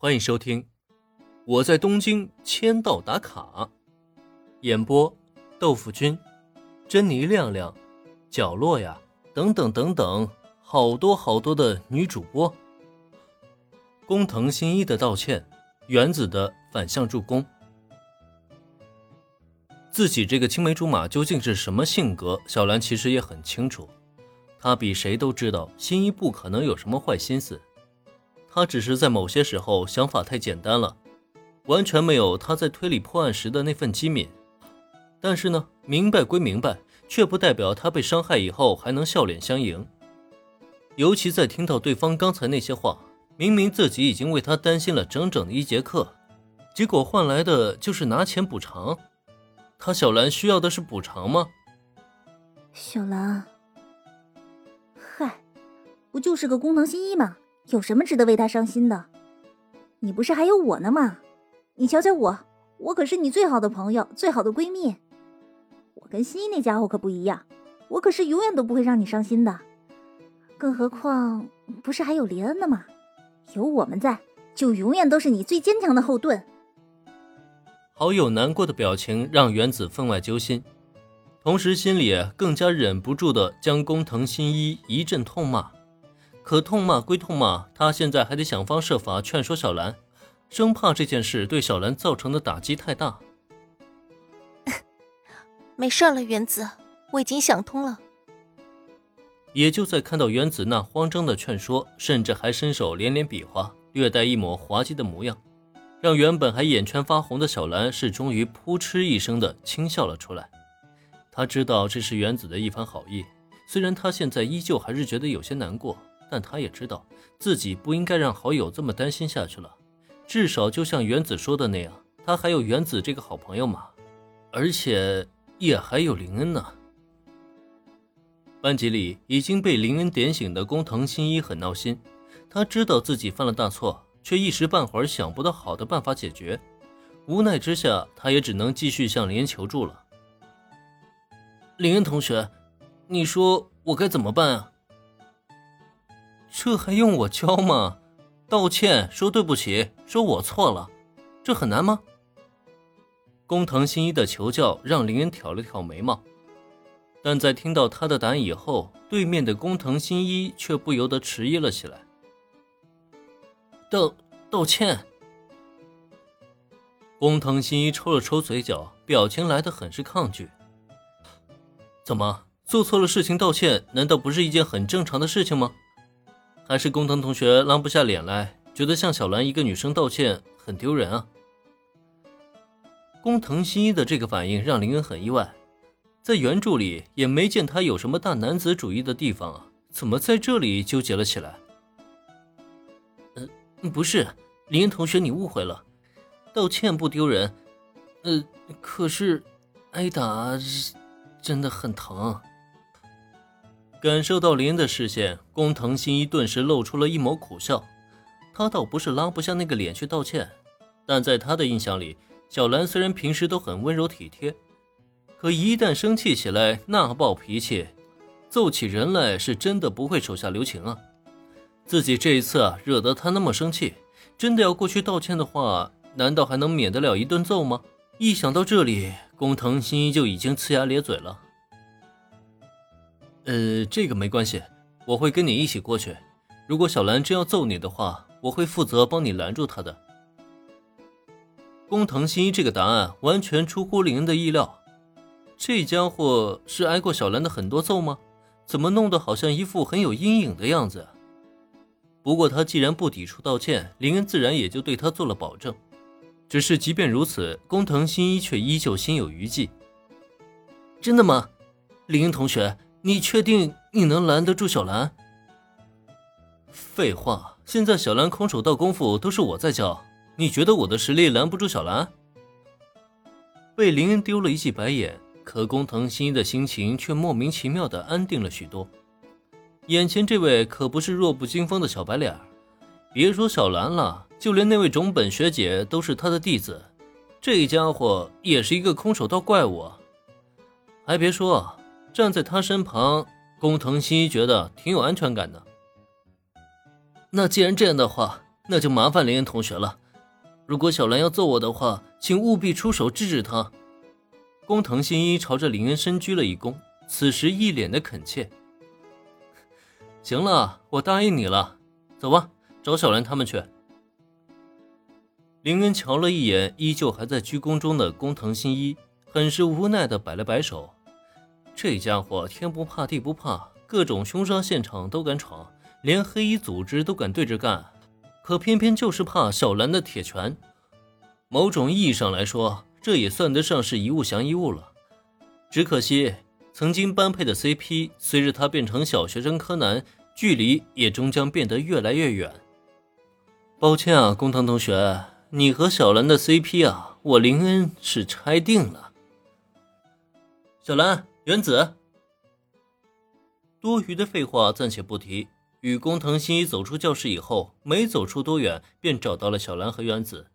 欢迎收听《我在东京签到打卡》，演播：豆腐君、珍妮亮亮、角落呀，等等等等，好多好多的女主播。工藤新一的道歉，原子的反向助攻。自己这个青梅竹马究竟是什么性格？小兰其实也很清楚，她比谁都知道新一不可能有什么坏心思。他只是在某些时候想法太简单了，完全没有他在推理破案时的那份机敏。但是呢，明白归明白，却不代表他被伤害以后还能笑脸相迎。尤其在听到对方刚才那些话，明明自己已经为他担心了整整一节课，结果换来的就是拿钱补偿。他小兰需要的是补偿吗？小兰，嗨，不就是个工藤新一吗？有什么值得为他伤心的？你不是还有我呢吗？你瞧瞧我，我可是你最好的朋友，最好的闺蜜。我跟新一那家伙可不一样，我可是永远都不会让你伤心的。更何况，不是还有林恩呢吗？有我们在，就永远都是你最坚强的后盾。好友难过的表情让原子分外揪心，同时心里更加忍不住的将工藤新一一阵痛骂。可痛骂归痛骂，他现在还得想方设法劝说小兰，生怕这件事对小兰造成的打击太大。没事了，原子，我已经想通了。也就在看到原子那慌张的劝说，甚至还伸手连连比划，略带一抹滑稽的模样，让原本还眼圈发红的小兰是终于扑哧一声的轻笑了出来。他知道这是原子的一番好意，虽然他现在依旧还是觉得有些难过。但他也知道自己不应该让好友这么担心下去了，至少就像原子说的那样，他还有原子这个好朋友嘛，而且也还有林恩呢。班级里已经被林恩点醒的工藤新一很闹心，他知道自己犯了大错，却一时半会儿想不到好的办法解决，无奈之下，他也只能继续向林恩求助了。林恩同学，你说我该怎么办啊？这还用我教吗？道歉，说对不起，说我错了，这很难吗？工藤新一的求教让林恩挑了挑眉毛，但在听到他的答案以后，对面的工藤新一却不由得迟疑了起来。道道歉。工藤新一抽了抽嘴角，表情来得很是抗拒。怎么，做错了事情道歉，难道不是一件很正常的事情吗？还是工藤同学拉不下脸来，觉得向小兰一个女生道歉很丢人啊。工藤新一的这个反应让林恩很意外，在原著里也没见他有什么大男子主义的地方啊，怎么在这里纠结了起来？呃，不是，林恩同学你误会了，道歉不丢人，呃，可是挨打真的很疼。感受到林的视线，工藤新一顿时露出了一抹苦笑。他倒不是拉不下那个脸去道歉，但在他的印象里，小兰虽然平时都很温柔体贴，可一旦生气起来，那暴脾气，揍起人来是真的不会手下留情啊。自己这一次啊，惹得他那么生气，真的要过去道歉的话，难道还能免得了一顿揍吗？一想到这里，工藤新一就已经呲牙咧嘴了。呃，这个没关系，我会跟你一起过去。如果小兰真要揍你的话，我会负责帮你拦住她的。工藤新一这个答案完全出乎林恩的意料，这家伙是挨过小兰的很多揍吗？怎么弄得好像一副很有阴影的样子？不过他既然不抵触道歉，林恩自然也就对他做了保证。只是即便如此，工藤新一却依旧心有余悸。真的吗，林恩同学？你确定你能拦得住小兰？废话，现在小兰空手道功夫都是我在教，你觉得我的实力拦不住小兰？被林恩丢了一记白眼，可工藤新一的心情却莫名其妙的安定了许多。眼前这位可不是弱不禁风的小白脸，别说小兰了，就连那位种本学姐都是他的弟子，这家伙也是一个空手道怪物。还别说。站在他身旁，工藤新一觉得挺有安全感的。那既然这样的话，那就麻烦林恩同学了。如果小兰要揍我的话，请务必出手制止她。工藤新一朝着林恩深鞠了一躬，此时一脸的恳切。行了，我答应你了，走吧，找小兰他们去。林恩瞧了一眼依旧还在鞠躬中的工藤新一，很是无奈的摆了摆手。这家伙天不怕地不怕，各种凶杀现场都敢闯，连黑衣组织都敢对着干。可偏偏就是怕小兰的铁拳，某种意义上来说，这也算得上是一物降一物了。只可惜，曾经般配的 CP，随着他变成小学生柯南，距离也终将变得越来越远。抱歉啊，工藤同学，你和小兰的 CP 啊，我林恩是拆定了。小兰，原子。多余的废话暂且不提。与工藤新一走出教室以后，没走出多远，便找到了小兰和原子。